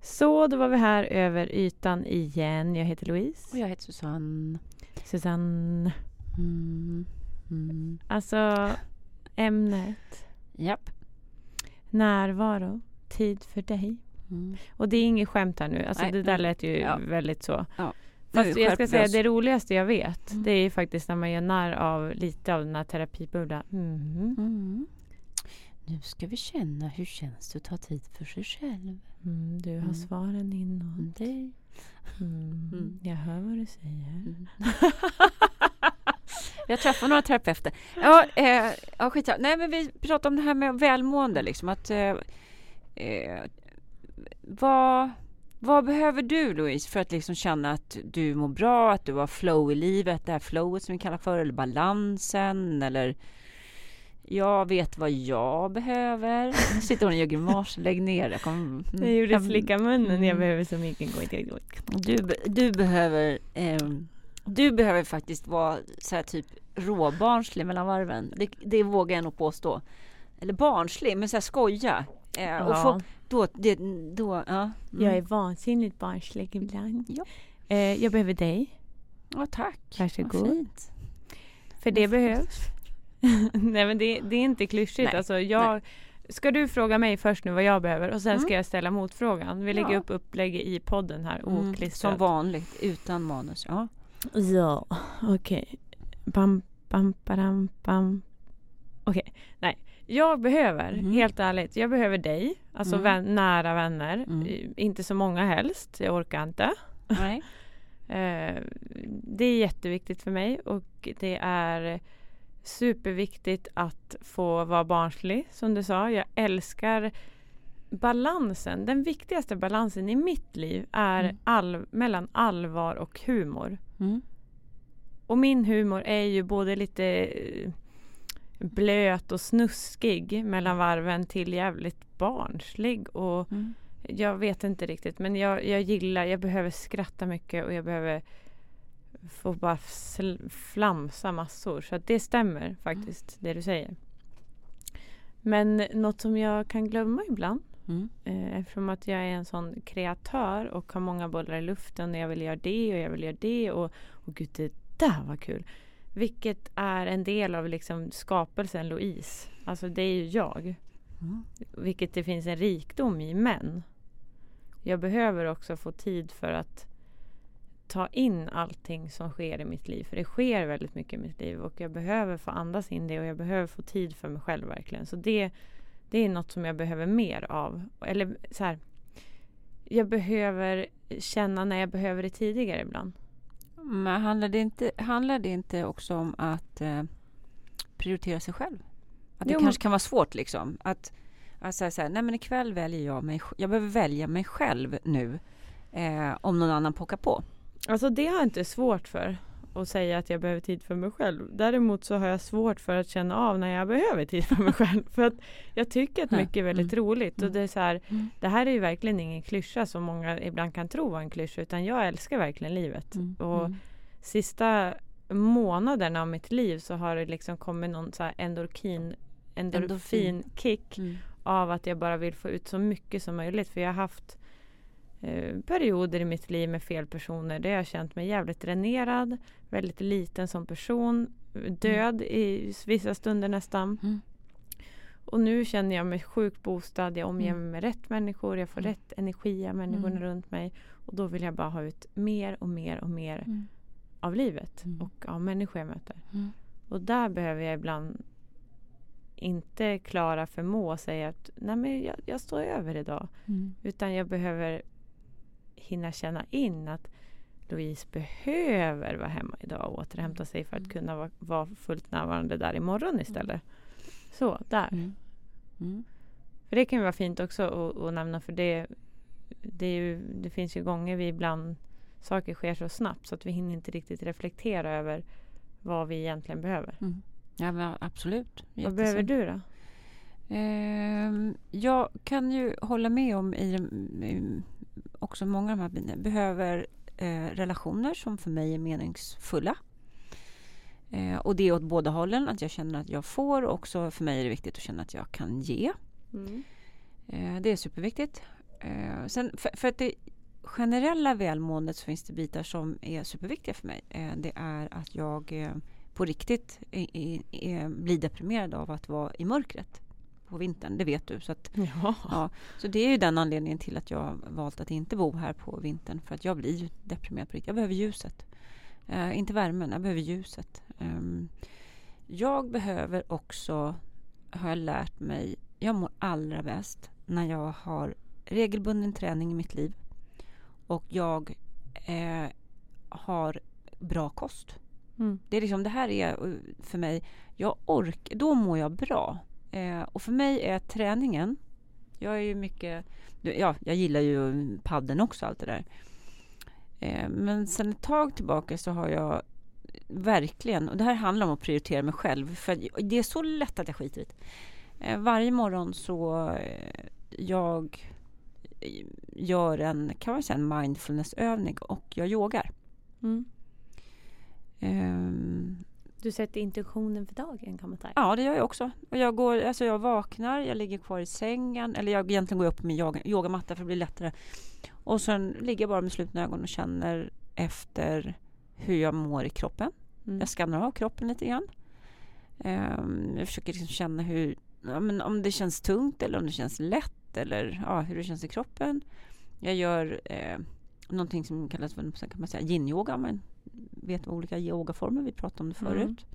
Så då var vi här över ytan igen. Jag heter Louise. Och jag heter Susanne. Susanne. Mm. Mm. Alltså, ämnet. Japp. Närvaro. Tid för dig. Mm. Och det är inget skämt här nu. Alltså Nej, det där lät ju Ja. väldigt så. Ja. Fast jag ska säga det roligaste jag vet. Mm. Det är faktiskt när man gör narr av lite av den här terapibubblan. Mm. Mm. Nu ska vi känna hur känns det att ta tid för sig själv. Mm, du har Mm. svaren inåt. Det. Mm. Mm. Jag hör vad du säger. Mm. Jag träffar några terapeuter. Ja, eh, ja skitsamma. Nej, men vi pratar om det här med välmående. Liksom, att, eh, eh, vad, vad behöver du, Louise, för att liksom känna att du mår bra, att du har flow i livet, det här flowet som vi kallar för, eller balansen, eller jag vet vad jag behöver. Nu sitter hon och gör grimaser. Lägg ner det. Kom. Jag gjorde slicka munnen. Jag Mm. behöver så mycket. Du, du behöver ehm, du behöver faktiskt vara så här typ råbarnslig mellan varven. Det, det vågar jag nog påstå. Eller barnslig, men så här skoja. Eh, och Ja. få, då, det, då, ja. Mm. Jag är vansinnigt barnslig ibland. Ja. Eh, jag behöver dig. ja, tack. Varsågod. För det behövs. Nej men det, det är inte klyschigt. Nej, Alltså, jag, ska du fråga mig först nu vad jag behöver och sen Mm. ska jag ställa motfrågan. Vi lägger Ja. upp upplägget i podden här Mm, oklistrat. som vanligt, utan manus. Ja. Ja, okej. Bam, bam, badam, bam. Okej, nej. Jag behöver, Mm. helt ärligt, jag behöver dig. Alltså Mm. vän, nära vänner. Mm. Inte så många helst, jag orkar inte. Nej. Eh, det är jätteviktigt för mig och det är superviktigt att få vara barnslig som du sa. Jag älskar balansen. Den viktigaste balansen i mitt liv är Mm. all, mellan allvar och humor. Mm. Och min humor är ju både lite eh, blöt och snuskig mellan varven till jävligt barnslig och Mm. jag vet inte riktigt men jag, jag gillar, jag behöver skratta mycket och jag behöver få bara flamsa massor. Så det stämmer faktiskt det du säger. Men något som jag kan glömma ibland Mm. eh, eftersom att jag är en sån kreatör och har många bollar i luften och jag vill göra det och jag vill göra det och, och gud det där var kul. Vilket är en del av liksom skapelsen Louise. Alltså det är ju jag. Mm. Vilket det finns en rikdom i. Men jag behöver också få tid för att ta in allting som sker i mitt liv. För det sker väldigt mycket i mitt liv. Och jag behöver få andas in det och jag behöver få tid för mig själv verkligen. Så det, det är något som jag behöver mer av. Eller så här. Jag behöver känna när jag behöver det tidigare ibland. Men handlar det, inte, handlar det inte också om att eh, prioritera sig själv? Att det Jo, men- kanske kan vara svårt liksom. Att, att säga så här, nej men ikväll väljer jag mig Jag behöver välja mig själv nu. Eh, om någon annan pockar på. Alltså det har jag inte svårt för. Att säga att jag behöver tid för mig själv. Däremot så har jag svårt för att känna av när jag behöver tid för mig själv. För att jag tycker att mycket är väldigt Mm. roligt. Och Mm. det är så här, Mm. det här är ju verkligen ingen klyscha som många ibland kan tro var en klyscha. Utan jag älskar verkligen livet. Mm. Och Mm. sista månaderna av mitt liv så har det liksom kommit någon så här endorkin endorfinkick Mm. av att jag bara vill få ut så mycket som möjligt. För jag har haft perioder i mitt liv med fel personer där jag har känt mig jävligt dränerad, väldigt liten som person, död i vissa stunder nästan. Mm. Och nu känner jag mig sjukt bostad, jag omger Mm. mig med rätt människor, jag får Mm. rätt energi av människorna Mm. runt mig. Och då vill jag bara ha ut mer och mer och mer Mm. av livet Mm. och av människor jag möter. Mm. Och där behöver jag ibland inte klara förmå säga att nej men jag, jag står över idag. Mm. Utan jag behöver hinna känna in att Louise behöver vara hemma idag och återhämta sig för att Mm. kunna vara, vara fullt närvarande där imorgon istället. Så, där. Mm. Mm. För det kan ju vara fint också att, nämna för det, det, ju, det finns ju gånger vi ibland saker sker så snabbt så att vi hinner inte riktigt reflektera över vad vi egentligen behöver. Mm. Ja, absolut. Vad behöver du då? Ehm, jag kan ju hålla med om i, i också många av de här bilderna. Behöver eh, relationer som för mig är meningsfulla. Eh, och det är åt båda hållen. Att jag känner att jag får. Och också för mig är det viktigt att känna att jag kan ge. Eh, det är superviktigt. Eh, sen för, för att det generella välmåendet så finns det bitar som är superviktiga för mig. Eh, det är att jag eh, på riktigt är, är, är, blir deprimerad av att vara i mörkret på vintern. Det vet du. Så, att, Ja. ja, så det är ju den anledningen till att jag valt att inte bo här på vintern. För att jag blir ju deprimerad på riktigt. Jag behöver ljuset. Eh, inte värmen, jag behöver ljuset. Ehm, jag behöver också, har jag lärt mig, jag mår allra bäst när jag har regelbunden träning i mitt liv och jag eh, har bra kost. Mm. Det är liksom, det här är eh, för mig, jag ork, då mår jag bra. Eh, och för mig är träningen, jag är ju mycket, ja, jag gillar ju padden också, allt det där. Eh, men sen ett tag tillbaka så har jag verkligen, och det här handlar om att prioritera mig själv, för det är så lätt att jag skiter i det. Eh, varje morgon så eh, jag eh, gör en, kan man säga, en mindfulnessövning och jag yogar. Mm. Ehm, Du sätter intentionen för dagen kan man säga. Ja, det gör jag också. Och jag, går, alltså jag vaknar, jag ligger kvar i sängen. Eller jag egentligen går upp på min yoga, yogamatta för att det blir lättare. Och sen ligger jag bara med slutna ögon och känner efter hur jag mår i kroppen. Mm. Jag skannar av kroppen lite grann. Ehm, jag försöker liksom känna hur, ja, men om det känns tungt eller om det känns lätt. Eller ja, hur det känns i kroppen. Jag gör eh, någonting som kallas för kan man säga, yin-yoga. Vet olika yogaformer. Vi pratade om det Mm. förut.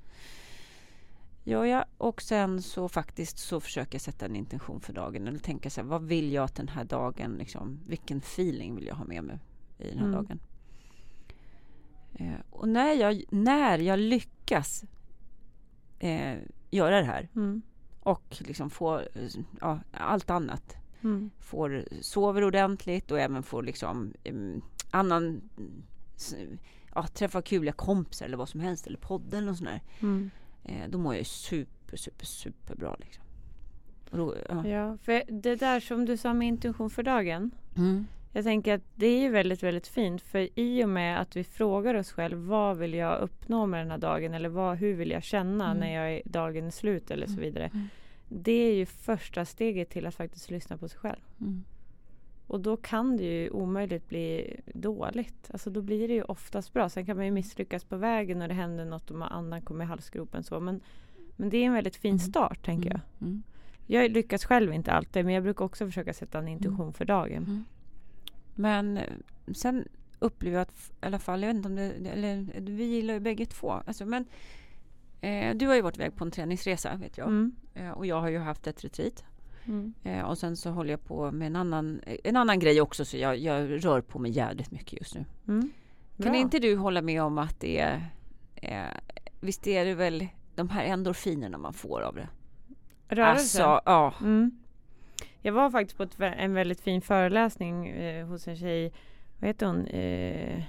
Gör jag. Och sen så faktiskt så försöker jag sätta en intention för dagen. Eller tänka så här, vad vill jag att den här dagen, liksom, vilken feeling vill jag ha med mig i den här Mm. dagen. Eh, och när jag, när jag lyckas eh, göra det här Mm. och liksom få eh, ja, allt annat. Mm. Får, sover ordentligt och även får liksom em, annan ja, träffa kuliga kompisar eller vad som helst eller podden eller sånt där. Mm. Eh, då mår jag ju super, super, super bra liksom. Då, ja. Ja, för det där som du sa med intention för dagen. Mm. Jag tänker att det är ju väldigt, väldigt fint. För i och med att vi frågar oss själv vad vill jag uppnå med den här dagen? Eller vad, hur vill jag känna Mm. när jag är, dagen är slut? Eller så Mm. vidare. Mm. Det är ju första steget till att faktiskt lyssna på sig själv. Mm. Och då kan det ju omöjligt bli dåligt. Alltså då blir det ju oftast bra. Sen kan man ju misslyckas på vägen och det händer något och andan kommer i halsgropen så. Men, men det är en väldigt fin Mm. start tänker jag. Mm. Jag lyckas själv inte alltid men jag brukar också försöka sätta en intention för dagen. Mm. Men eh, sen upplever jag att, i alla fall, jag vet inte om det, eller vi gillar ju bägge två. Alltså, men eh, du har ju varit iväg på en träningsresa vet jag. Mm. Eh, och jag har ju haft ett retreat. Mm. Eh, och sen så håller jag på med en annan, en annan grej också så jag, jag rör på mig jävligt mycket just nu. Mm. Kan inte du hålla med om att det är, eh, visst är det väl de här endorfinerna man får av det? Rörelse? Alltså, ja. Mm. Jag var faktiskt på ett, en väldigt fin föreläsning eh, hos en tjej. Vad heter hon? Eh,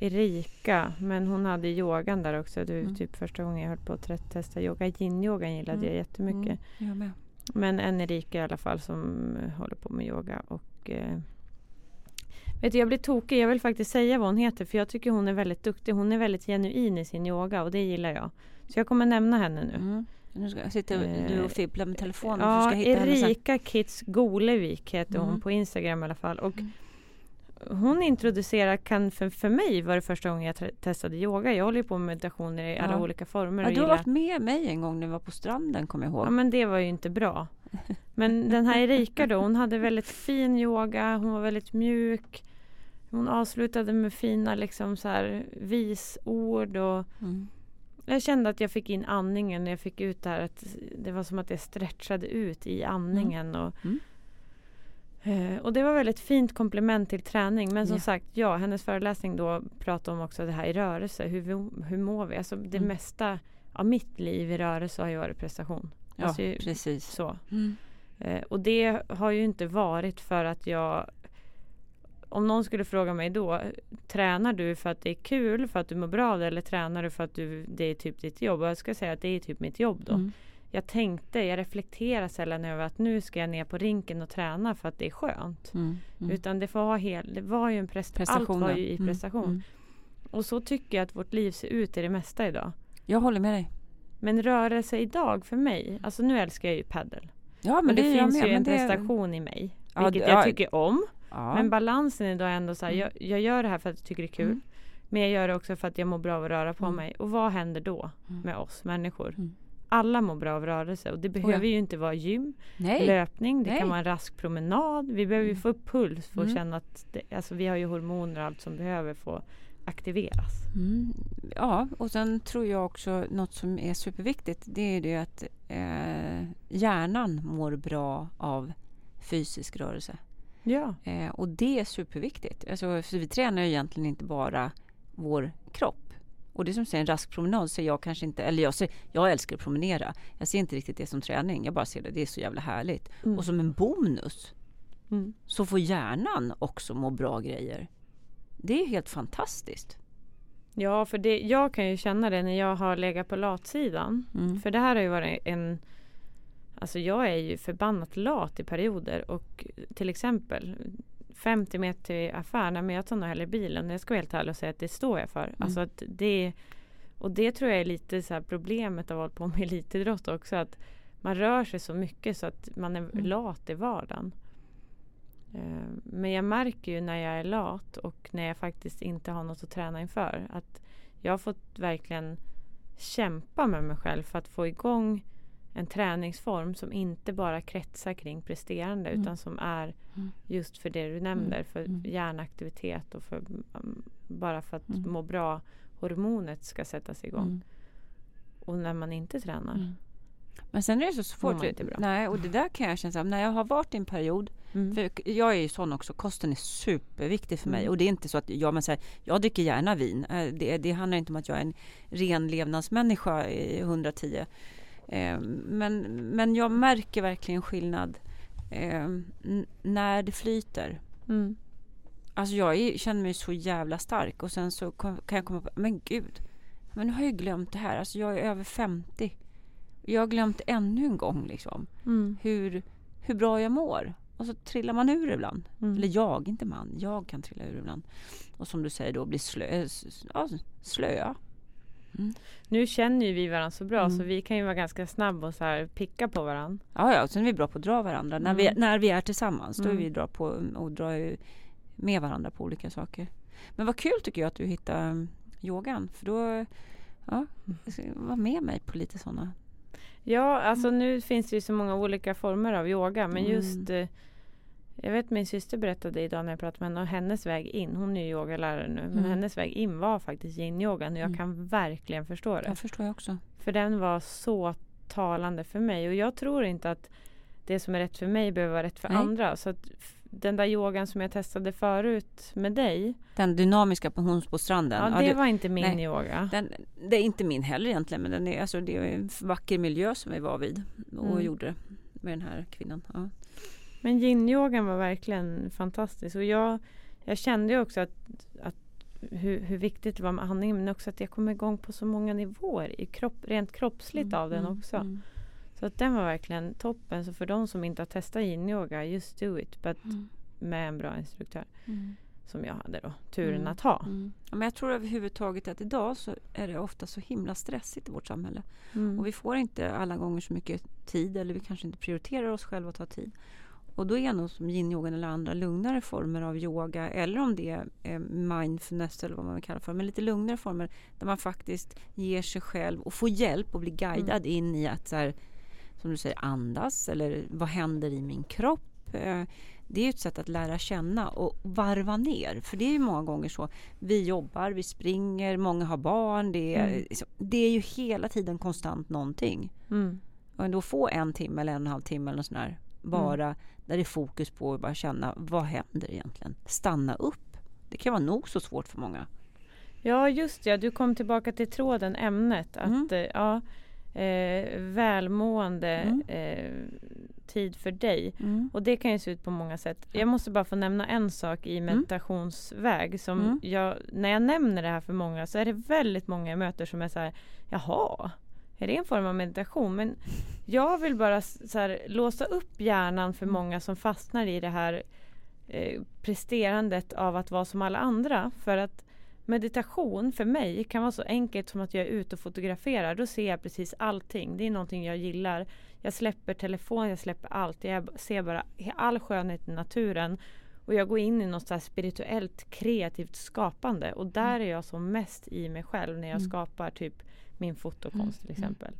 Erika. Men hon hade yogan där också. Det var Mm. typ första gången jag höll på att testa yoga. Yin-yogan gillade Mm. jag jättemycket. Mm, jag med. Men en Erika i alla fall som eh, håller på med yoga. Och, eh, vet du, jag blir tokig. Jag vill faktiskt säga vad hon heter. För jag tycker hon är väldigt duktig. Hon är väldigt genuin i sin yoga och det gillar jag. Så jag kommer nämna henne nu. Mm. Nu ska, sitter du och fibblar med telefonen. Ja, du ska hitta henne sen. Erika Kits Golevik heter hon Mm. på Instagram i alla fall. Och Mm. Hon introducerar, kan för, för mig var det första gången jag te- testade yoga. Jag håller ju på med meditationer i alla Ja. olika former. Ja, du har gillar- varit med mig en gång när vi var på stranden, kommer jag ihåg. Ja men det var ju inte bra. Men den här Erika då, hon hade väldigt fin yoga, hon var väldigt mjuk. Hon avslutade med fina liksom så här visord och Mm. jag kände att jag fick in andningen jag fick ut det här att det var som att jag stretchade ut i andningen. Och, Mm. Eh, och det var väldigt fint komplement till träning. Men som Ja. sagt, ja, hennes föreläsning då pratade om också det här i rörelse. Hur, vi, hur mår vi? Alltså det Mm. mesta av mitt liv i rörelse har ju varit prestation. Ja, Alltså, precis. så. Mm. Eh, och det har ju inte varit för att jag om någon skulle fråga mig då, tränar du för att det är kul, för att du mår bra eller tränar du för att du, det är typ ditt jobb? Och jag ska säga att det är typ mitt jobb då. Mm. Jag tänkte, jag reflekterar sällan över att nu ska jag ner på rinken och träna för att det är skönt. Mm. Mm. Utan det, ha hel, det var ju en prestation. Allt var ja. ju i Mm. prestation. Mm. Och så tycker jag att vårt liv ser ut i det mesta idag. Jag håller med dig. Men rörelse idag för mig, alltså nu älskar jag ju padel. Ja, men det, det, finns med. ju en det, prestation i mig. Ja, Vilket det- jag ja. tycker om. Ja. Men balansen idag är ändå så här, Mm. jag, jag gör det här för att jag tycker det är kul. Mm. Men jag gör det också för att jag mår bra av att röra på mig. Och vad händer då med oss människor? Alla mår bra av rörelse och det behöver ja. ju inte vara gym, Nej. löpning, det Nej. kan vara en rask promenad. Vi behöver ju Mm. få upp puls för att Mm. känna att det, alltså vi har ju hormoner och allt som behöver få aktiveras. Mm. Ja, och sen tror jag också något som är superviktigt. Det är det att eh, hjärnan mår bra av fysisk rörelse. Ja. Eh, och det är superviktigt. Alltså, för vi tränar ju egentligen inte bara vår kropp. Och det är som säger en rask promenad ser jag kanske inte, eller jag, ser, jag älskar att promenera. Jag ser inte riktigt det som träning, jag bara ser det, det är så jävla härligt. Mm. Och som en bonus Mm. så får hjärnan också må bra grejer. Det är helt fantastiskt. Ja, för det, jag kan ju känna det när jag har legat på latsidan. Mm. För det här har ju varit en... Alltså jag är ju förbannat lat i perioder och till exempel 50 meter till affären, men jag tar nog hellre bilen. Jag ska vara helt ärlig och säga att det står jag för. Alltså att det, och det tror jag är lite så problemet av att hålla på med elitidrott också. Att man rör sig så mycket så att man är Mm. lat i vardagen. Eh, Men jag märker ju när jag är lat och när jag faktiskt inte har något att träna inför. Att jag har fått verkligen kämpa med mig själv för att få igång en träningsform som inte bara kretsar kring presterande Mm. utan som är Mm. just för det du nämner. För Mm. hjärnaktivitet och för, um, bara för att Mm. må bra hormonet ska sättas igång. Mm. Och när man inte tränar. Mm. Men sen är det så svårt. inte bra. Nej, och det där kan jag känna när jag har varit i en period Mm. För jag är ju sån också, kosten är superviktig för mig. Mm. Och det är inte så att jag, men så här, jag dricker gärna vin. Eh, Det, det handlar inte om att jag är en ren levnadsmänniska i 110. Eh, Men, men jag märker verkligen skillnad eh, när det flyter. Mm. Alltså jag är, känner mig så jävla stark och sen så kan jag komma på, men gud, men nu har jag ju glömt det här. Alltså jag är över 50. Jag har glömt ännu en gång liksom Mm. hur, hur bra jag mår. Och så trillar man ur ibland. Mm. Eller jag, inte man. Jag kan trilla ur ibland. Och som du säger då, bli slö, eh, ja, slöa. Nu känner ju vi varandra så bra Mm. så vi kan ju vara ganska snabba och så här picka på varandra. Ja, ja, sen är vi bra på att dra varandra. När, vi, Mm. när vi är tillsammans, då är Mm. vi bra på och drar ju med varandra på olika saker. Men vad kul tycker jag att du hittar um, yogan. För då, ja, jag ska vara med mig på lite sådana. Ja, alltså nu finns det ju så många olika former av yoga men Mm. just eh, jag vet min syster berättade idag när jag pratade med henne och hennes väg in, hon är ju yogalärare nu, men Mm. hennes väg in var faktiskt yin-yogan och jag Mm. kan verkligen förstå det. Jag förstår jag också. För den var så talande för mig och jag tror inte att det som är rätt för mig behöver vara rätt för Nej. andra. Så att den där yogan som jag testade förut med dig, Den dynamiska på stranden. ja, det det- var inte min nej. yoga. Den, det är inte min heller egentligen men den är, alltså, det är en vacker miljö som vi var vid och Mm. gjorde det med den här kvinnan. Ja. Men yin-yogan var verkligen fantastisk. Och jag, jag kände ju också att, att hur, hur viktigt det var med andningen men också att jag kom igång på så många nivåer i kropp, rent kroppsligt av den Mm, också. mm, Så att den var verkligen toppen. Så för de som inte har testat yin-yoga, just do it. But mm, med en bra instruktör. mm. som jag hade då turen Mm. att ha. Mm. Ja, men jag tror överhuvudtaget att idag så är det ofta så himla stressigt i vårt samhälle. Mm. Och vi får inte alla gånger så mycket tid eller vi kanske inte prioriterar oss själva att ta tid. Och då är nog som yin-yogan eller andra lugnare former av yoga eller om det är eh, mindfulness eller vad man vill kalla det för, men lite lugnare former där man faktiskt ger sig själv och får hjälp och blir guidad in i att så här, som du säger andas eller vad händer i min kropp? Eh, Det är ett sätt att lära känna och varva ner. För det är ju många gånger så. Vi jobbar, vi springer, många har barn. Det är, Mm. det är ju hela tiden konstant någonting. Mm. Och då få en timme eller en och en halv timme eller något sånt bara där det är fokus på att bara känna vad händer egentligen? Stanna upp. Det kan vara nog så svårt för många. Ja, just ja. Du kom tillbaka till tråden, ämnet. Att, Mm. eh, ja, eh, välmående, Mm. eh, tid för dig. Mm. Och det kan ju se ut på många sätt. Jag måste bara få nämna en sak i meditationsväg. Som Mm. jag, när jag nämner det här för många så är det väldigt många jag möter som är så här, jaha, är det en form av meditation? Men jag vill bara så här, låsa upp hjärnan för många som fastnar i det här eh, presterandet av att vara som alla andra. För att meditation för mig kan vara så enkelt som att jag är ute och fotograferar. Då ser jag precis allting. Det är någonting jag gillar. Jag släpper telefon, jag släpper allt. Jag ser bara all skönhet i naturen. Och jag går in i något så spirituellt kreativt skapande. Och där är jag som mest i mig själv när jag Mm. skapar typ min fotokonst till Mm. exempel.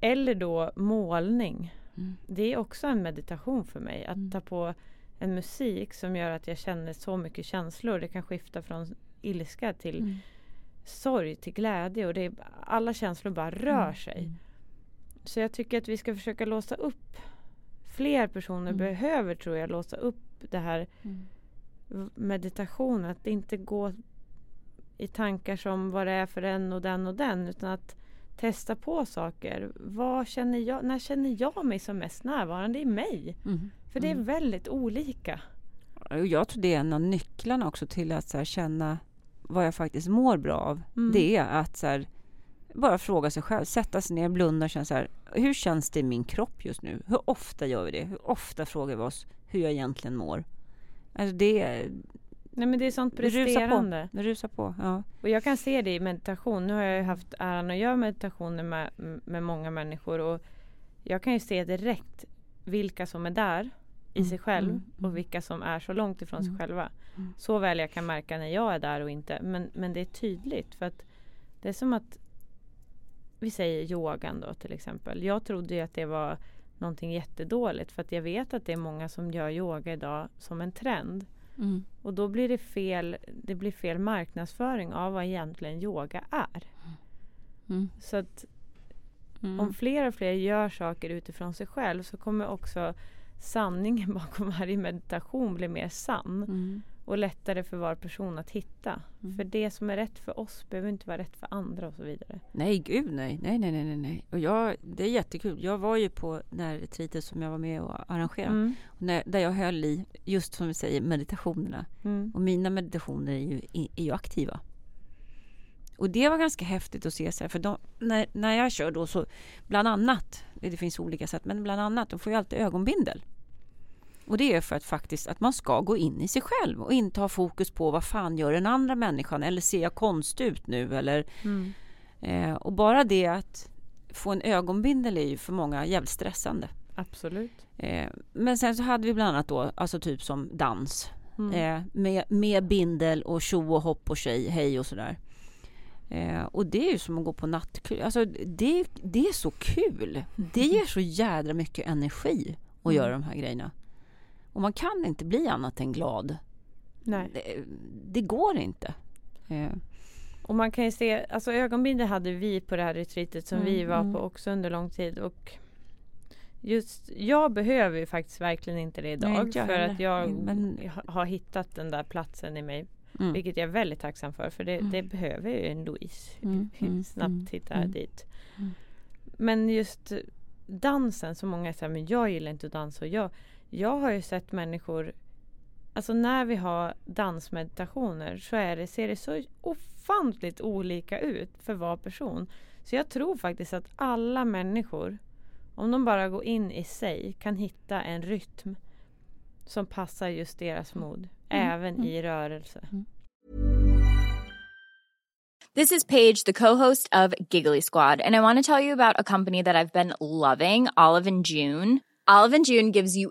Eller då målning. Mm. Det är också en meditation för mig. Att Mm. ta på en musik som gör att jag känner så mycket känslor. Det kan skifta från ilska till Mm. sorg till glädje. Och det är, alla känslor bara rör Mm. sig. Mm. Så jag tycker att vi ska försöka låsa upp. Fler personer Mm. behöver tror jag låsa upp det här Mm. meditationen. Att inte gå i tankar som vad det är för den och den och den. Utan att testa på saker. Vad känner jag, när känner jag mig som mest närvarande i mig? Mm. För det är Mm. väldigt olika. Jag tror det är en av nycklarna också till att så här, känna vad jag faktiskt mår bra av. Mm. Det är att så här, bara fråga sig själv, sätta sig ner, blunda och känna så här, hur känns det i min kropp just nu? Hur ofta gör vi det? Hur ofta frågar vi oss hur jag egentligen mår? Alltså det Nej men det är sånt Rusa på. presterande. rusar på. Ja. Och jag kan se det i meditation. Nu har jag ju haft äran att göra meditationer med, med många människor. Och jag kan ju se direkt vilka som är där i Mm, sig själv mm, mm. och vilka som är så långt ifrån Mm. sig själva. Mm. Så väl jag kan märka när jag är där och inte. Men, men det är tydligt för att det är som att vi säger yogan då till exempel. Jag trodde ju att det var någonting jättedåligt för att jag vet att det är många som gör yoga idag som en trend. Mm. Och då blir det fel, det blir fel marknadsföring av vad egentligen yoga är. Mm. Så att Mm. om fler och fler gör saker utifrån sig själv så kommer också sanningen bakom varje meditation bli mer sann. Och lättare för var person att hitta. Mm. För det som är rätt för oss behöver inte vara rätt för andra och så vidare. Nej, gud nej. Nej, nej, nej, nej, nej. Och jag, det är jättekul. Jag var ju på det här retreatet som jag var med och arrangerade. Mm. Och när, där jag höll i, just som vi säger, meditationerna. Mm. Och mina meditationer är ju, är ju aktiva. Och det var ganska häftigt att se. Så här, för de, när, när jag kör då så, bland annat, det finns olika sätt, men bland annat, de får ju alltid ögonbindel. Och det är för att faktiskt att man ska gå in i sig själv och inte ha fokus på vad fan gör den andra människan eller ser jag konst ut nu eller Mm. eh, och bara det att få en ögonbindel är ju för många jävligt stressande. Absolut. Eh, men sen så hade vi bland annat då, alltså typ som dans Mm. eh, med, med bindel och tjo och hopp och tjej, hej och sådär. Eh, och det är ju som att gå på nattklubb. Alltså det, det är så kul. Det ger så jädra mycket energi att Mm. göra de här grejerna. Och man kan inte bli annat än glad. Nej. Det, det går inte. Eh, Och man kan ju se, alltså ögonbindel hade vi på det här retreatet som Mm, vi var mm. på också under lång tid. Och just, jag behöver ju faktiskt verkligen inte det idag. Nej, för heller. att jag Men- ha- har hittat den där platsen i mig. mm. Vilket jag är väldigt tacksam för. För det, Mm. det behöver ju en Louise. Mm, mm, Snabbt hitta dit. Men just dansen, så många säger men jag gillar inte att dansa. Och jag, jag har ju sett människor Alltså när vi har dansmeditationer så är det, ser det så ofantligt olika ut för var person. Så jag tror faktiskt att alla människor, om de bara går in i sig, kan hitta en rytm som passar just deras mod. även mm. i rörelse. Mm. This is Paige, the co-host of Giggly Squad, and I want to tell you about a company that I've been loving, Olive and June. Olive and June gives you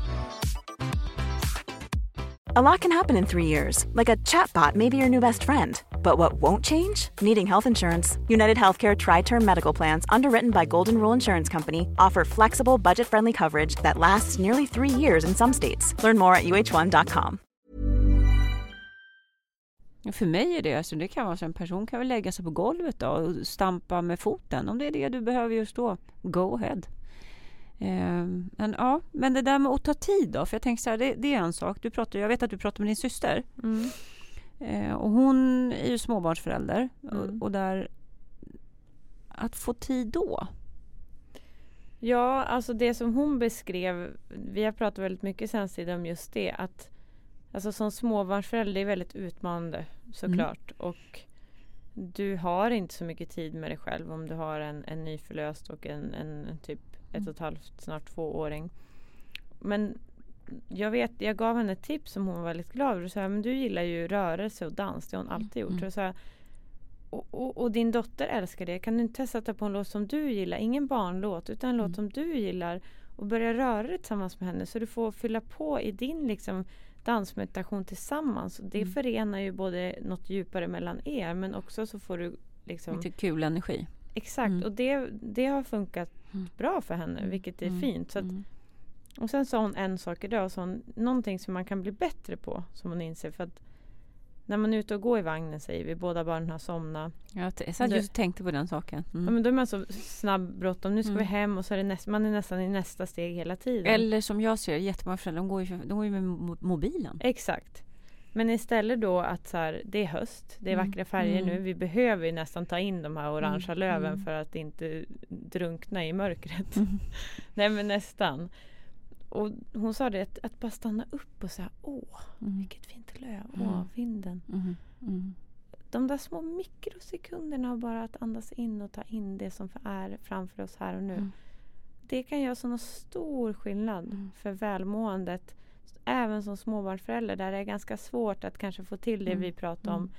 A lot can happen in three years, like a chatbot may be your new best friend. But what won't change? Needing health insurance. United Healthcare Tri Term Medical Plans, underwritten by Golden Rule Insurance Company, offer flexible, budget friendly coverage that lasts nearly three years in some states. Learn more at uh1.com. För mig är det, alltså det kan vara så en person kan väl lägga sig på golvet då och stampa med foten. Om det är det du behöver just då, go ahead. Eh, men ja, men det där med att ta tid då, för jag tänker så här, det, det, är en sak. Du pratar, jag vet att du pratar med din syster. Mm. Eh, och hon är ju småbarnsförälder mm. och, och, där att få tid då. Ja, alltså det som hon beskrev, vi har pratat väldigt mycket sen om just det att alltså som småbarnsförälder är väldigt utmanande såklart mm. och du har inte så mycket tid med dig själv om du har en, en nyförlöst och en, en typ ett och ett halvt, snart tvååring. Men jag vet, jag gav henne ett tips som hon var väldigt glad över. sa, men du gillar ju rörelse och dans, det har hon alltid gjort. Mm. Så och, och, och, din dotter älskar det. Kan du inte sätta på en låt som du gillar? Ingen barnlåt, utan en mm. låt som du gillar. Och börja röra dig tillsammans med henne så du får fylla på i din liksom, dansmeditation tillsammans. Det mm. förenar ju både något djupare mellan er men också så får du liksom... Lite kul energi. Exakt, mm. och det, det har funkat mm. bra för henne, vilket är mm. fint. Så att, mm. och sen sa hon en sak idag, så hon, någonting som man kan bli bättre på, som hon inser. För att när man är ute och går i vagnen säger vi, båda barnen har somnat. Jag satt just tänkte på den saken. Mm. Ja, men då är man så snabb bråttom, nu ska mm. vi hem och så är det näst, man är nästan i nästa steg hela tiden. Eller som jag ser jättemånga föräldrar, de går ju, de går ju med mobilen. Exakt. Men istället då att så här, det är höst, det är mm. vackra färger mm. nu. Vi behöver nästan ta in de här orangea mm. löven mm. för att inte drunkna i mörkret. Mm. Nej men nästan. Och hon sa det att, att bara stanna upp och säga åh, mm. vilket fint löv, åh, vinden. De där små mikrosekunderna av bara att andas in och ta in det som är framför oss här och nu. Det kan göra sån stor skillnad för välmåendet även som småbarnsförälder där det är ganska svårt att kanske få till det mm. vi pratar om. Mm.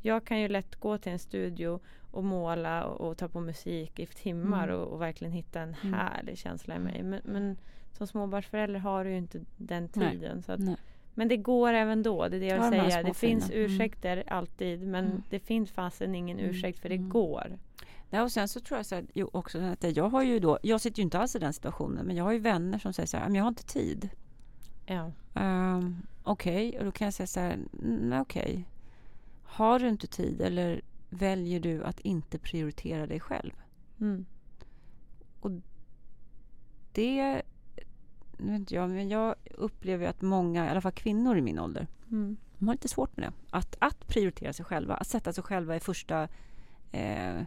Jag kan ju lätt gå till en studio och måla och, och ta på musik i timmar mm. och, och, verkligen hitta en mm. härlig känsla i mig. Men, men som småbarnsförälder har du ju inte den tiden. Nej. Så att, men det går även då, det är det jag vill säga. Det finns mm. ursäkter alltid men mm. det finns fasen ingen ursäkt för det går. Ja, och sen så tror jag så här, också att jag har ju då, jag sitter ju inte alls i den situationen, men jag har ju vänner som säger så här, jag har inte tid. Ja. Um, okej, okay. och då kan jag säga så här, okej. Okay. Har du inte tid eller väljer du att inte prioritera dig själv? Mm. Och det, nu vet inte jag, men jag upplever att många, i alla fall kvinnor i min ålder, mm. de har lite svårt med det. Att, att prioritera sig själva, att sätta sig själva i första, eh,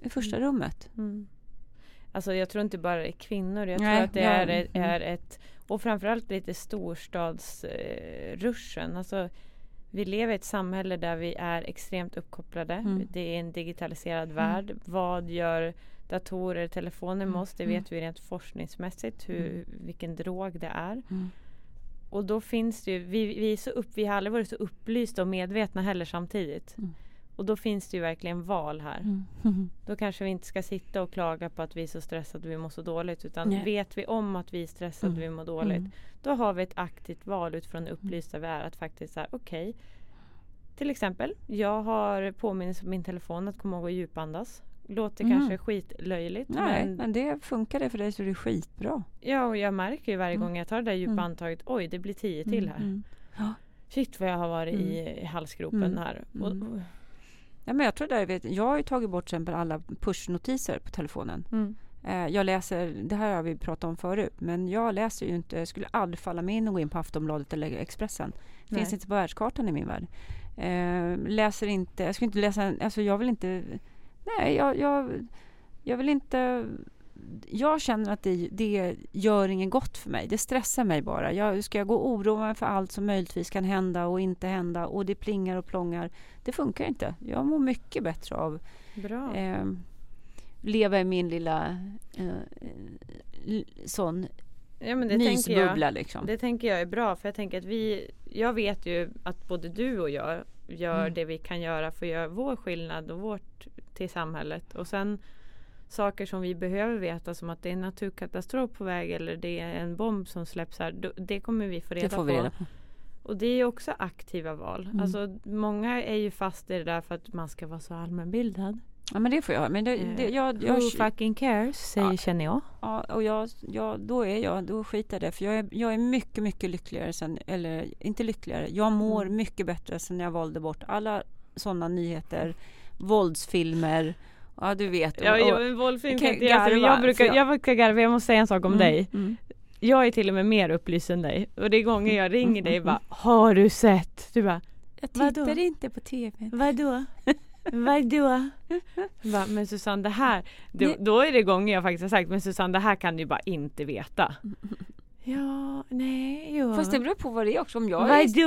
i första mm. rummet. Mm. Alltså jag tror inte bara det är kvinnor. Jag Nej, tror att det är, ett, mm. är ett och framförallt lite storstadsruschen. Eh, alltså, vi lever i ett samhälle där vi är extremt uppkopplade. Mm. Det är en digitaliserad mm. värld. Vad gör datorer, telefoner med mm. oss? Det vet mm. vi rent forskningsmässigt hur, mm. vilken drog det är. Och då finns det ju, vi, vi, är så upp, vi har aldrig varit så upplysta och medvetna heller samtidigt. Och då finns det ju verkligen val här. Mm. Då kanske vi inte ska sitta och klaga på att vi är så stressade och vi mår så dåligt. Utan Nej. vet vi om att vi är stressade och vi mår dåligt. Mm. Då har vi ett aktivt val utifrån det upplysta vi är. Att faktiskt säga okej. till exempel, jag har påminnelse på min telefon att komma ihåg att djupandas. Låter Mm. kanske skitlöjligt. Nej, men men det funkar det för dig så det är skitbra. Ja, och jag märker ju varje Mm. gång jag tar det där djupa Mm. Oj, det blir tio till här. Mm. Shit vad jag har varit i, Mm. halsgropen Mm. här. Mm. Och, och, Ja, men jag tror där, vet, jag har ju tagit bort exempel alla pushnotiser på telefonen. mm. Eh, jag läser, det här har vi pratat om förut, men jag läser ju inte, skulle aldrig falla mig in och gå in på Aftonbladet eller Expressen. Nej. Finns inte på världskartan i min värld. Eh, läser inte, jag skulle inte läsa, alltså jag vill inte, nej jag, jag, jag vill inte, jag känner att det, det gör inget gott för mig. Det stressar mig bara. Jag ska jag gå och oroa mig för allt som möjligtvis kan hända och inte hända och det plingar och plångar. Det funkar inte. Jag mår mycket bättre av Bra. eh, leva i min lilla eh, sån ja, men det tänker jag. mysbubbla liksom. Det tänker jag är bra för jag tänker att vi Jag vet ju att både du och jag gör Mm. det vi kan göra för att göra vår skillnad och vårt till samhället och sen saker som vi behöver veta som att det är en naturkatastrof på väg eller det är en bomb som släpps här. Det kommer vi få reda, det får vi på. reda på. Och det är också aktiva val. Mm. Alltså många är ju fast i det där för att man ska vara så allmänbildad. Ja men det får jag. Men det, det, jag, jag, Who fucking cares säger Ja. känner jag. ja, och jag, jag, då är jag, då skiter jag det. För jag är, jag är mycket, mycket lyckligare sen, eller inte lyckligare. Jag mår Mm. mycket bättre sen jag valde bort alla sådana nyheter, våldsfilmer. Ja du vet. och- Ja, och- jag, våldfilm kan inte garva, jag, brukar, jag... jag- brukar garva, jag måste säga en sak om Mm, dig. mm. Jag är till och med mer upplyst än dig. Och det är gånger jag ringer dig och bara Har du sett? Du bara Jag Vadå? tittar inte på TV. Vadå? Vadå? Bara, men Susanne det här då, då är det gånger jag faktiskt har sagt Men Susanne det här kan du bara inte veta Ja, nej, jo Fast det beror på vad det är också. Om jag är, i-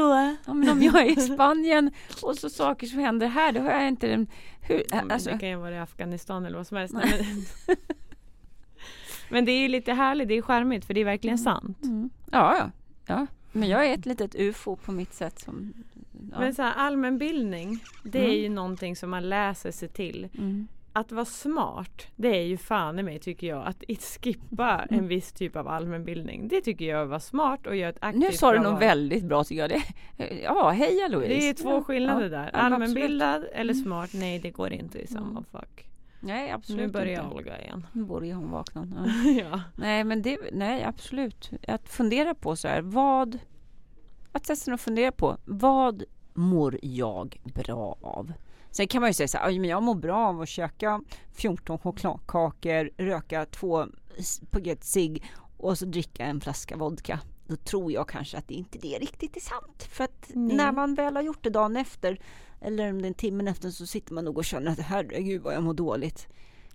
ja, men om jag är i Spanien och så saker som händer här, då har jag inte den... Hur, alltså, Det kan ju vara i Afghanistan eller vad som helst Nej. men, men det är ju lite härligt, det är charmigt för det är verkligen sant mm. ja, ja, ja. Men jag är ett litet ufo på mitt sätt som... Ja. Men så här, allmänbildning, det är Mm. ju någonting som man läser sig till. Mm. Att vara smart, det är ju fan i mig tycker jag. Att skippa en viss typ av allmänbildning. Det tycker jag vara smart och göra ett aktivt Nu sa du val. väldigt bra tycker jag. Det, ja, heja Louise. Det är två skillnader ja, där. Allmänbildad eller Mm. smart, nej det går inte i samma Mm. fack. Nej, absolut Nu börjar inte. Olga igen. Nu borde hon vakna. Ja. ja. nej, men det, nej, absolut. Att fundera på så här, vad... Att sig och fundera på, vad mår jag bra av? Sen kan man ju säga så här, "Aj, men jag mår bra av att käka 14 chokladkakor, röka två paket cigg och så dricka en flaska vodka. Då tror jag kanske att det inte det riktigt är sant. För att Nej. när man väl har gjort det dagen efter eller om det är en timme efter så sitter man nog och känner att herregud vad jag mår dåligt.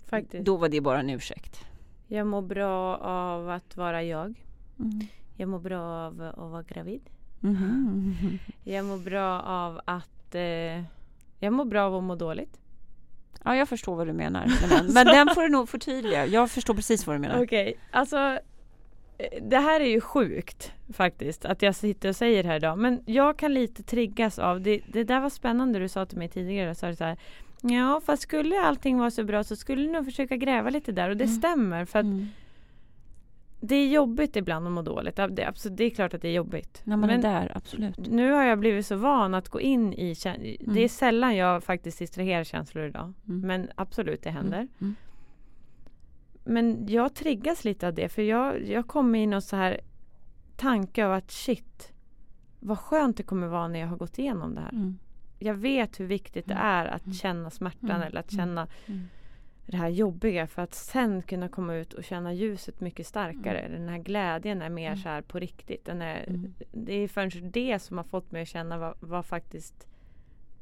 Faktiskt. Då var det bara en ursäkt. Jag mår bra av att vara jag. Mm. Jag mår bra av att vara gravid. Mhm. Jag mår bra av att eh, Jag mår bra av att må dåligt. Ja, jag förstår vad du menar. med den. Men den får du nog förtydliga. Jag förstår precis vad du menar. Okej, alltså eh, det här är ju sjukt faktiskt att jag sitter och säger det här idag. Men jag kan lite triggas av det. Det där var spännande du sa till mig tidigare. Så så här, ja, fast skulle allting vara så bra så skulle du nog försöka gräva lite där. Och det Mm. stämmer för att Mm. Det är jobbigt ibland att må dåligt. Det, absolut, det är klart att det är jobbigt. När man Men är där, absolut. nu har jag blivit så van att gå in i kä- Det är sällan jag faktiskt distraherar känslor idag. Mm. Men absolut, det händer. Mm. Men jag triggas lite av det för jag, jag kommer in och så här tanke av att shit vad skönt det kommer vara när jag har gått igenom det här. Mm. Jag vet hur viktigt det Mm. är att Mm. känna smärtan Mm. eller att Mm. känna Mm. Det här jobbiga för att sen kunna komma ut och känna ljuset mycket starkare. Mm. Den här glädjen är mer Mm. så här på riktigt. Den är, Mm. Det är förrän det som har fått mig att känna vad, vad faktiskt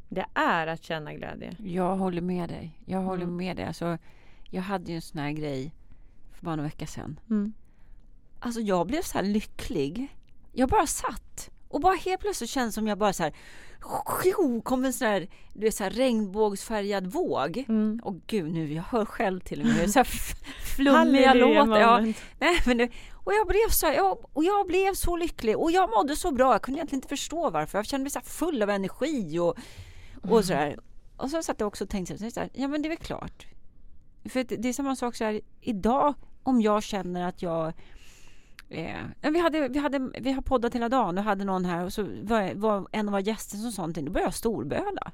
det är att känna glädje. Jag håller med dig. Jag håller Mm. med dig. Alltså, jag hade ju en sån här grej för bara några veckor sedan. Mm. Alltså jag blev så här lycklig. Jag bara satt och bara helt plötsligt kändes som jag bara så här kom en sån här, du vet, så här regnbågsfärgad våg. Mm. Och gud nu, jag hör själv till och med hur så här f- flummiga låtar. Ja, nej, men det, och jag blev så här, jag, och jag blev så lycklig och jag mådde så bra. Jag kunde egentligen inte förstå varför. Jag kände mig så full av energi och, och så här. och så satt jag också och tänkte så här, ja men det är väl klart. För det, det är samma sak så här, idag om jag känner att jag Eh, vi, hade, vi, hade, vi har poddat hela dagen och hade någon här och så var, var en av våra gäster som sa någonting. Då började jag storböla.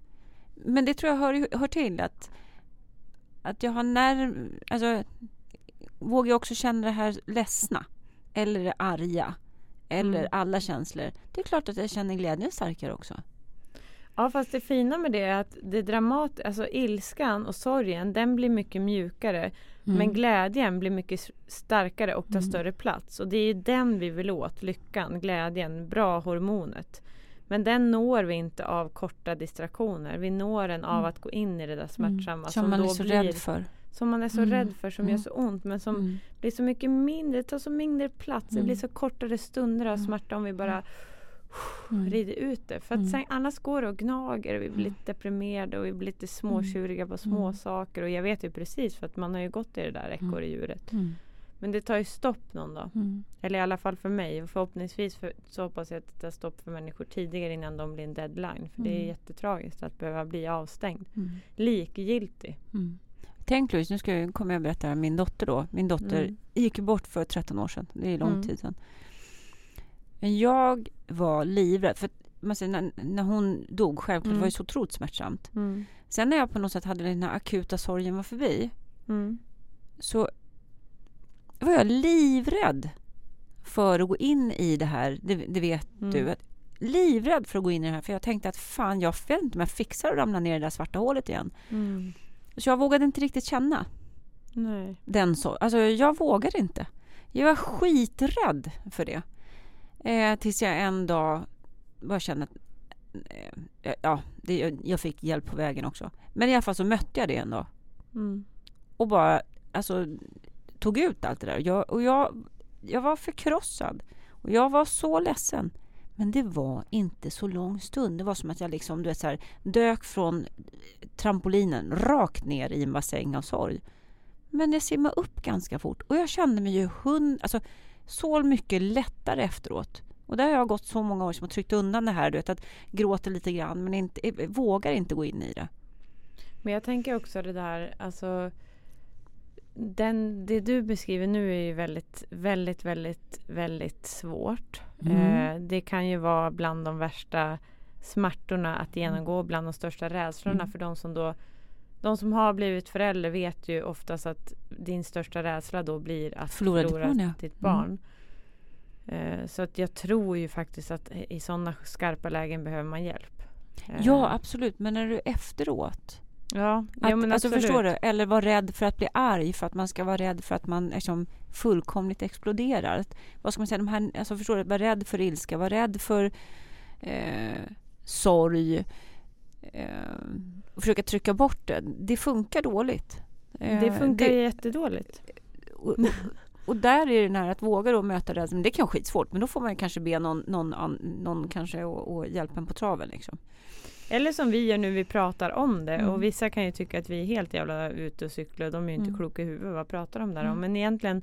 Men det tror jag hör, hör till att, att jag har nerv... Alltså, vågar jag också känna det här ledsna eller arga eller mm. alla känslor. Det är klart att jag känner glädjen starkare också. Ja fast det fina med det är att det dramat, alltså ilskan och sorgen den blir mycket mjukare. Mm. Men glädjen blir mycket starkare och tar mm. större plats. Och det är den vi vill åt, lyckan, glädjen, bra hormonet. Men den når vi inte av korta distraktioner. Vi når den av mm. att gå in i det där mm. smärtsamma. Som, som man är så blir, rädd för. Som man är så mm. rädd för, som gör så ont. Men som blir så mycket mindre, tar så mindre plats. Det blir så kortare stunder av smärta om vi bara mm. rider ut det. För att mm. sen, annars går det och gnager och vi blir mm. lite deprimerade och vi blir lite småtjuriga på små mm. saker. Och jag vet ju precis för att man har ju gått i det där. Mm. Men det tar ju stopp någon dag. Mm. Eller i alla fall för mig. Och förhoppningsvis för, så hoppas jag att det tar stopp för människor tidigare innan de blir en deadline. För det är jättetragiskt att behöva bli avstängd. Likgiltig. Tänk Louise, nu ska jag, kommer jag berätta om min dotter då. Min dotter gick bort för 13 år sedan. Det är lång tid sedan. Men jag var livrädd. För man säger, när, när hon dog, självklart, mm. det var ju så otroligt smärtsamt. Mm. Sen när jag på något sätt hade den här akuta sorgen var förbi mm. så var jag livrädd för att gå in i det här. Det, det vet mm. du. livrädd för att gå in i det här. För jag tänkte att fan, jag vet inte om jag fixar att ramla ner i det där svarta hålet igen. Mm. Så jag vågade inte riktigt känna. Nej. Den så, alltså jag vågade inte. Jag var skiträdd för det. Eh, tills jag en dag bara kände att eh, ja, det, jag fick hjälp på vägen också. Men i alla fall så mötte jag det en dag. Mm. Och bara alltså, tog ut allt det där. Jag, och jag, jag var förkrossad. Och jag var så ledsen. Men det var inte så lång stund. Det var som att jag liksom, du vet, så här, dök från trampolinen rakt ner i en bassäng av sorg. Men jag simmade upp ganska fort och jag kände mig ju hund... Alltså, så mycket lättare efteråt. Och där har jag gått så många år som har tryckt undan det här, du vet, att gråta lite grann men inte, eh, vågar inte gå in i det. Men jag tänker också det där, alltså den, det du beskriver nu är ju väldigt, väldigt, väldigt, väldigt svårt. Mm. Eh, det kan ju vara bland de värsta smärtorna att genomgå, bland de största rädslorna mm. för de som då de som har blivit förälder vet ju oftast att din största rädsla då blir att förlora, förlora ditt barn. Ja. Ditt barn. Mm. Uh, så att jag tror ju faktiskt att i sådana skarpa lägen behöver man hjälp. Uh, ja, absolut. Men är du efteråt? Ja, att, ja men alltså förstår du? Eller vara rädd för att bli arg för att man ska vara rädd för att man liksom fullkomligt exploderar. Vad ska man säga? De här, alltså förstår du? Vara rädd för ilska, vara rädd för eh, sorg. Eh, och försöka trycka bort det. Det funkar dåligt. Det eh, funkar det, jättedåligt. Och, och, och, där är det den här att våga då möta rädslan. Det kan vara skitsvårt men då får man kanske be någon, någon, någon kanske och, hjälpa en på traven. Liksom. Eller som vi gör nu, vi pratar om det. Mm. Och vissa kan ju tycka att vi är helt jävla ute och cyklar. De är ju inte mm. kloka i huvudet. Vad pratar de där om? Mm. Men egentligen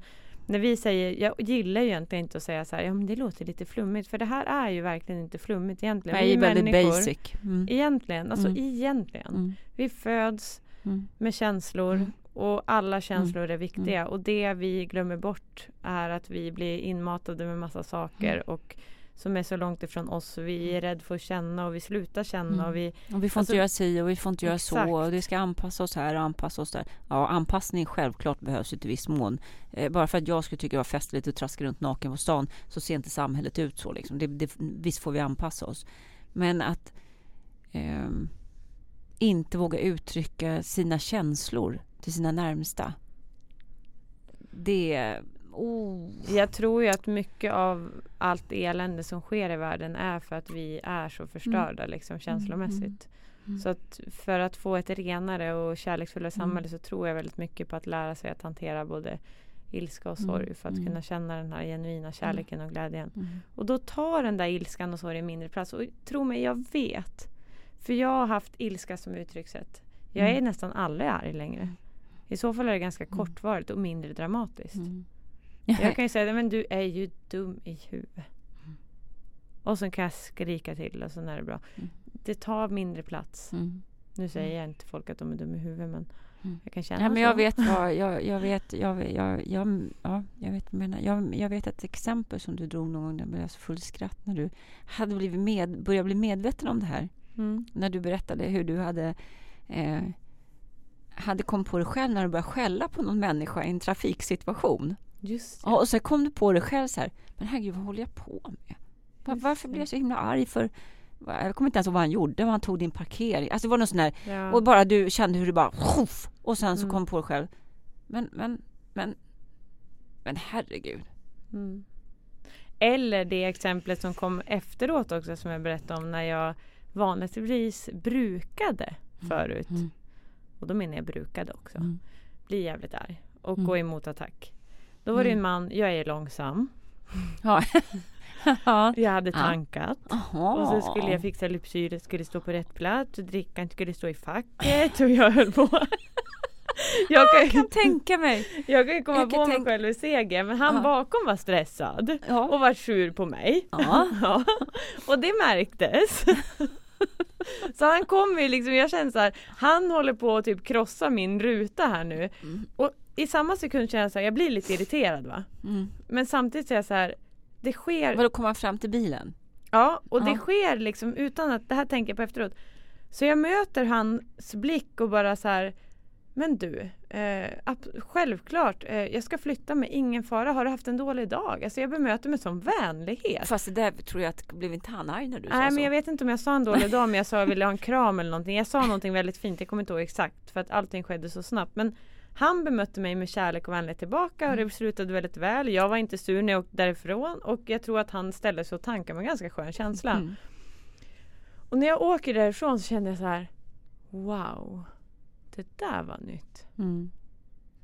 när vi säger, jag gillar ju egentligen inte att säga så här, ja men det låter lite flummigt. För det här är ju verkligen inte flummigt egentligen. Nej, vi är väldigt basic. Mm. Egentligen, alltså mm. egentligen. Mm. Vi föds mm. med känslor mm. och alla känslor är viktiga. Och det vi glömmer bort är att vi blir inmatade med massa saker och som är så långt ifrån oss. Vi är rädda för att känna och vi slutar känna. Mm. Och, vi, och vi får alltså, inte göra si och vi får inte göra exakt. så. Och det ska anpassa oss här och anpassa oss där. Ja, anpassning självklart behövs i viss mån. Eh, bara för att jag skulle tycka det var festligt att traska runt naken på stan så ser inte samhället ut så. Liksom. Det, det, visst får vi anpassa oss. Men att eh, inte våga uttrycka sina känslor till sina närmsta. Det Oh. Jag tror ju att mycket av allt elände som sker i världen är för att vi är så förstörda mm. liksom, känslomässigt. Mm. mm. Så att för att få ett renare och kärleksfullare mm. samhälle så tror jag väldigt mycket på att lära sig att hantera både ilska och sorg mm. för att kunna känna den här genuina kärleken och glädjen. Och då tar den där ilskan och sorgen mindre plats. Och tro mig, jag vet. För jag har haft ilska som uttryckssätt. Jag är nästan aldrig arg längre. I så fall är det ganska kortvarigt och mindre dramatiskt. Jag kan ju säga men du är ju dum i huvudet. Mm. Och sen kan jag skrika till och sen är det bra. Mm. Det tar mindre plats. Mm. Nu säger jag inte till folk att de är dumma i huvudet men Mm. jag kan känna Ja, men så. jag vet vad, jag, jag vet, jag, jag, jag, ja, jag vet, menar, jag, jag vet ett exempel som du drog någon gång, där jag blev full skratt när du hade blivit med, börjat bli medveten om det här. Mm. När du berättade hur du hade, eh, hade kommit på dig själv när du började skälla på någon människa i en trafiksituation. Just Ja, och så kom du på dig själv så här, men herregud, vad håller jag på med? Var, varför det. blev jag så himla arg för? Jag kommer inte ens ihåg vad han gjorde, vad han tog din parkering. Alltså det var någon sån där, Ja. och bara du kände hur det bara och sen så Mm. kom du på dig själv. Men, men, men, men herregud. Mm. Eller det exemplet som kom efteråt också som jag berättade om när jag vanligtvis brukade förut. Mm. Och då menar jag brukade också. Mm. Bli jävligt arg och Mm. gå emot attack. Då var det en Mm. man, jag är långsam. Ja. ja. Jag hade tankat. Aha. Och så skulle jag fixa lypsyret skulle stå på rätt plats och drickan skulle stå i facket och jag höll på. jag, Jag kan, kan tänka mig. jag kan komma jag kan på mig tänk- själv i seger men han Ja. bakom var stressad Ja. och var sur på mig. Ja, och det märktes. så han kommer ju liksom, jag känner så här, han håller på att typ krossa min ruta här nu. Mm. Och i samma sekund känner jag så här, jag blir lite irriterad va. Mm. Men samtidigt säger jag så här, det sker Vadå, komma fram till bilen? Ja, och det Ja. sker liksom utan att, det här tänker jag på efteråt. Så jag möter hans blick och bara så här Men du, eh, självklart, eh, jag ska flytta mig, ingen fara. Har du haft en dålig dag? Alltså jag bemöter med sån vänlighet. Fast det där tror jag att blev inte han arg när du sa Nej så? men jag vet inte om jag sa en dålig dag men jag sa jag ville ha en kram eller någonting. Jag sa någonting väldigt fint, jag kommer inte ihåg exakt för att allting skedde så snabbt. Men han bemötte mig med kärlek och vänlighet tillbaka och det slutade väldigt väl. Jag var inte sur när jag åkte därifrån och jag tror att han ställde sig och tankade med en ganska skön känsla. Mm. Och när jag åker därifrån så kände jag så här Wow Det där var nytt. Mm.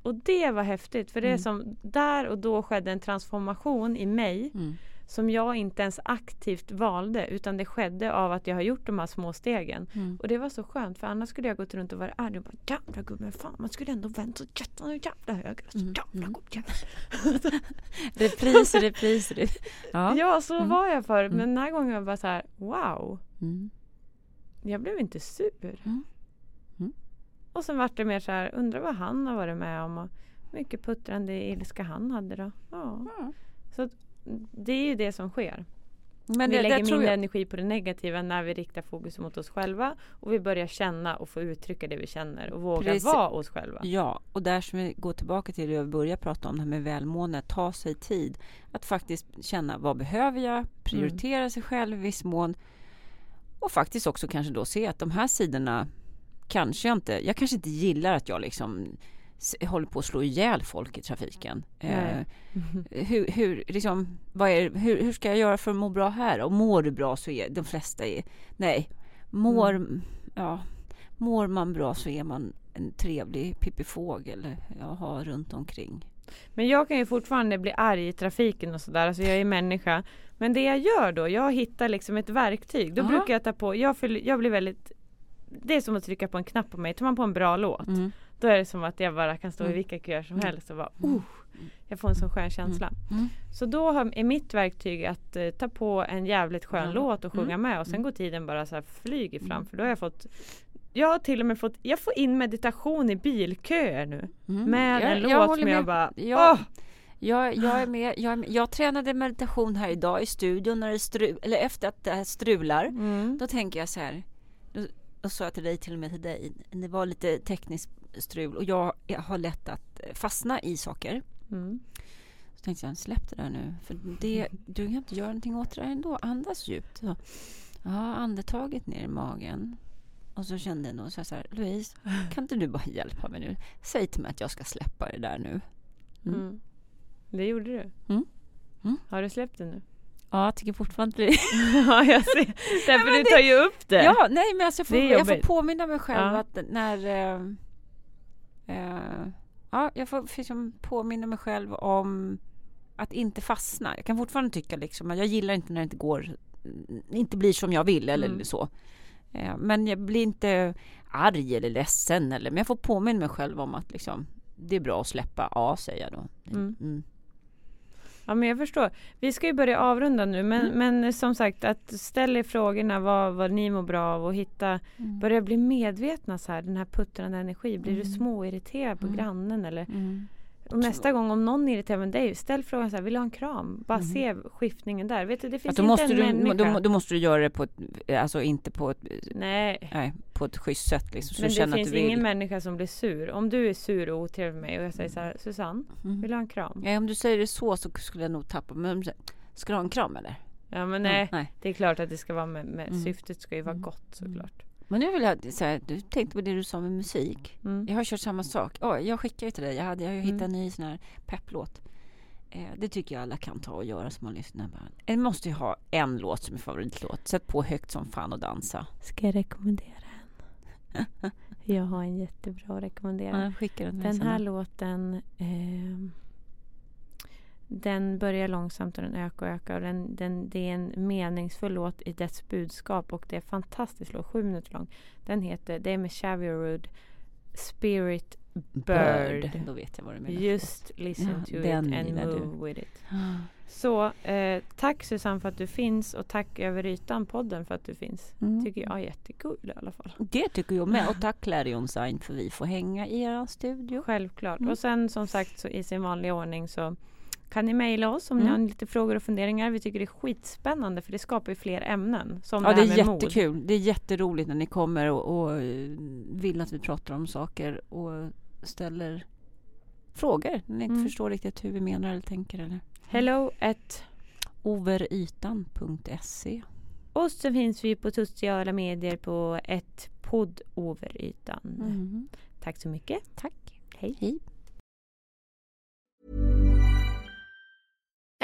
Och det var häftigt för det är Mm. som där och då skedde en transformation i mig Mm. Som jag inte ens aktivt valde utan det skedde av att jag har gjort de här små stegen. Mm. Och det var så skönt för annars skulle jag gått runt och varit arg och bara jävla gubben fan man skulle ändå vänt så jävla, jävla höger och så Mm, jävla mm. god jävla. Repris, repris, repris. Ja. Ja så Mm. var jag förut Mm. men den här gången var jag bara så här wow Mm. jag blev inte sur. Mm. Och sen vart det mer så här, undrar vad han har varit med om och mycket puttrande ilska han hade då. Ja. Ja. Så att, det är ju det som sker. Men vi det, lägger det mindre energi på det negativa när vi riktar fokus mot oss själva och vi börjar känna och få uttrycka det vi känner och våga Precis. vara oss själva. Ja, och där som vi går tillbaka till det jag började prata om, det här med välmående, ta sig tid. Att faktiskt känna vad behöver jag, prioritera sig själv i viss mån. Och faktiskt också kanske då se att de här sidorna kanske jag inte, jag kanske inte gillar att jag liksom håller på att slå ihjäl folk i trafiken. Nej. Eh, hur, hur, liksom, vad är, hur, hur ska jag göra för att må bra här? Och mår du bra så är de flesta är, nej, mår, ja, mår man bra så är man en trevlig pippifågel jag har runt omkring. Men jag kan ju fortfarande bli arg i trafiken och sådär, alltså jag är människa. Men det jag gör då, jag hittar liksom ett verktyg. Då Ja. brukar jag ta på, jag, fyll, jag blir väldigt det är som att trycka på en knapp på mig. Tar man på en bra låt Mm. Då är det som att jag bara kan stå i Mm. vilka köer som Mm. helst och bara Mm. oh, jag får en sån skön känsla. Så då är mitt verktyg att eh, ta på en jävligt skön låt och sjunga med och sen går tiden bara så här flyger fram för då har jag fått jag har till och med fått, jag får in meditation i bilköer nu. Mm. Med Jag- en jag låt som jag med. bara Ja. åh! Jag, jag, är med, jag, är med. jag tränade meditation här idag i studion när det stru, eller efter att det här strular. Mm. Då tänker jag så här. Då, då sa jag till dig till och med till dig. Det var lite tekniskt strul och jag, har lätt att fastna i saker. Mm. Så tänkte jag, släpp det där nu. För det, du kan inte göra någonting åt det där ändå. Andas djupt. Så. Ja, andetaget ner i magen. Och så kände jag nog så här, Louise, kan inte du bara hjälpa mig nu? Säg till mig att jag ska släppa det där nu. Mm. Mm. Det gjorde du. Mm. Mm. Har du släppt det nu? Ja, jag tycker fortfarande det. ja, jag ser. Därför men du tar ju upp det. Ja, nej men alltså jag, får, jag får påminna mig själv Ja. att när... Eh, eh, ja, jag får liksom påminna mig själv om att inte fastna. Jag kan fortfarande tycka liksom att jag gillar inte när det inte går, inte blir som jag vill eller Mm. så. Eh, men jag blir inte arg eller ledsen eller, men jag får påminna mig själv om att liksom det är bra att släppa. Ja, säger jag då. Mm. Mm. Ja men jag förstår. Vi ska ju börja avrunda nu men, Mm. men som sagt att ställa er frågorna vad, vad ni mår bra av och hitta Mm. Börja bli medvetna så här den här puttrande energi. Blir du Mm. småirriterad på Mm. grannen eller Mm. Och nästa gång om någon är irriterad med dig ställ frågan så här vill du ha en kram? Bara Mm. se skiftningen där. Vet du det Att finns då, inte måste en du, människa. då, då måste du göra det på ett, alltså inte på ett, Nej. nej, på ett schysst sätt liksom. Så Men det finns ingen människa som blir sur. Om du är sur och otrevlig med mig och jag säger så här Susanne, Mm. vill du ha en kram? Ja, om du säger det så så skulle jag nog tappa. Men ska du ha en kram eller? Ja men nej, Mm, nej. det är klart att det ska vara med, med Mm. syftet ska ju vara Mm. gott såklart. Men nu vill jag säga, du tänkte på det du sa med musik. Mm. Jag har kört samma sak. Oh, jag skickar ju till dig. Jag, hade, jag har hittat Mm. en ny sån här pepplåt. Eh, det tycker jag alla kan ta och göra som man lyssnar på. En måste ju ha en låt som är favoritlåt. Sätt på högt som fan och dansa. Ska jag rekommendera en? Jag har en jättebra att rekommendera. Ja, den, Den här låten ehm, Den börjar långsamt och den ökar och ökar. Och den, den, det är en meningsfull låt i dess budskap och det är en fantastisk låt, sju minuter lång. Den heter, det är med Xavier Rudd, Spirit Bird. Då vet jag vad du menar. Just listen Ja, to it and gillar du. move with it. Så eh, tack Susanne för att du finns och tack Över ytan podden för att du finns. Mm. Tycker jag är jättekul i alla fall. Det tycker jag med. Och tack Clary Onsign för vi får hänga i er studio. Självklart. Mm. Och sen som sagt så i sin vanliga ordning så kan ni mejla oss om ni Mm. har lite frågor och funderingar. Vi tycker det är skitspännande för det skapar ju fler ämnen. Som Ja, det det är med mod. jättekul. Det är jätteroligt när ni kommer och, och eh, vill att vi pratar om saker och ställer frågor när ni inte Mm. förstår riktigt hur vi menar eller tänker. Eller. Hello at overytan.se och så finns vi på sociala medier på ett podd över ytan. mm. Tack så mycket. Tack. Hej. Hej.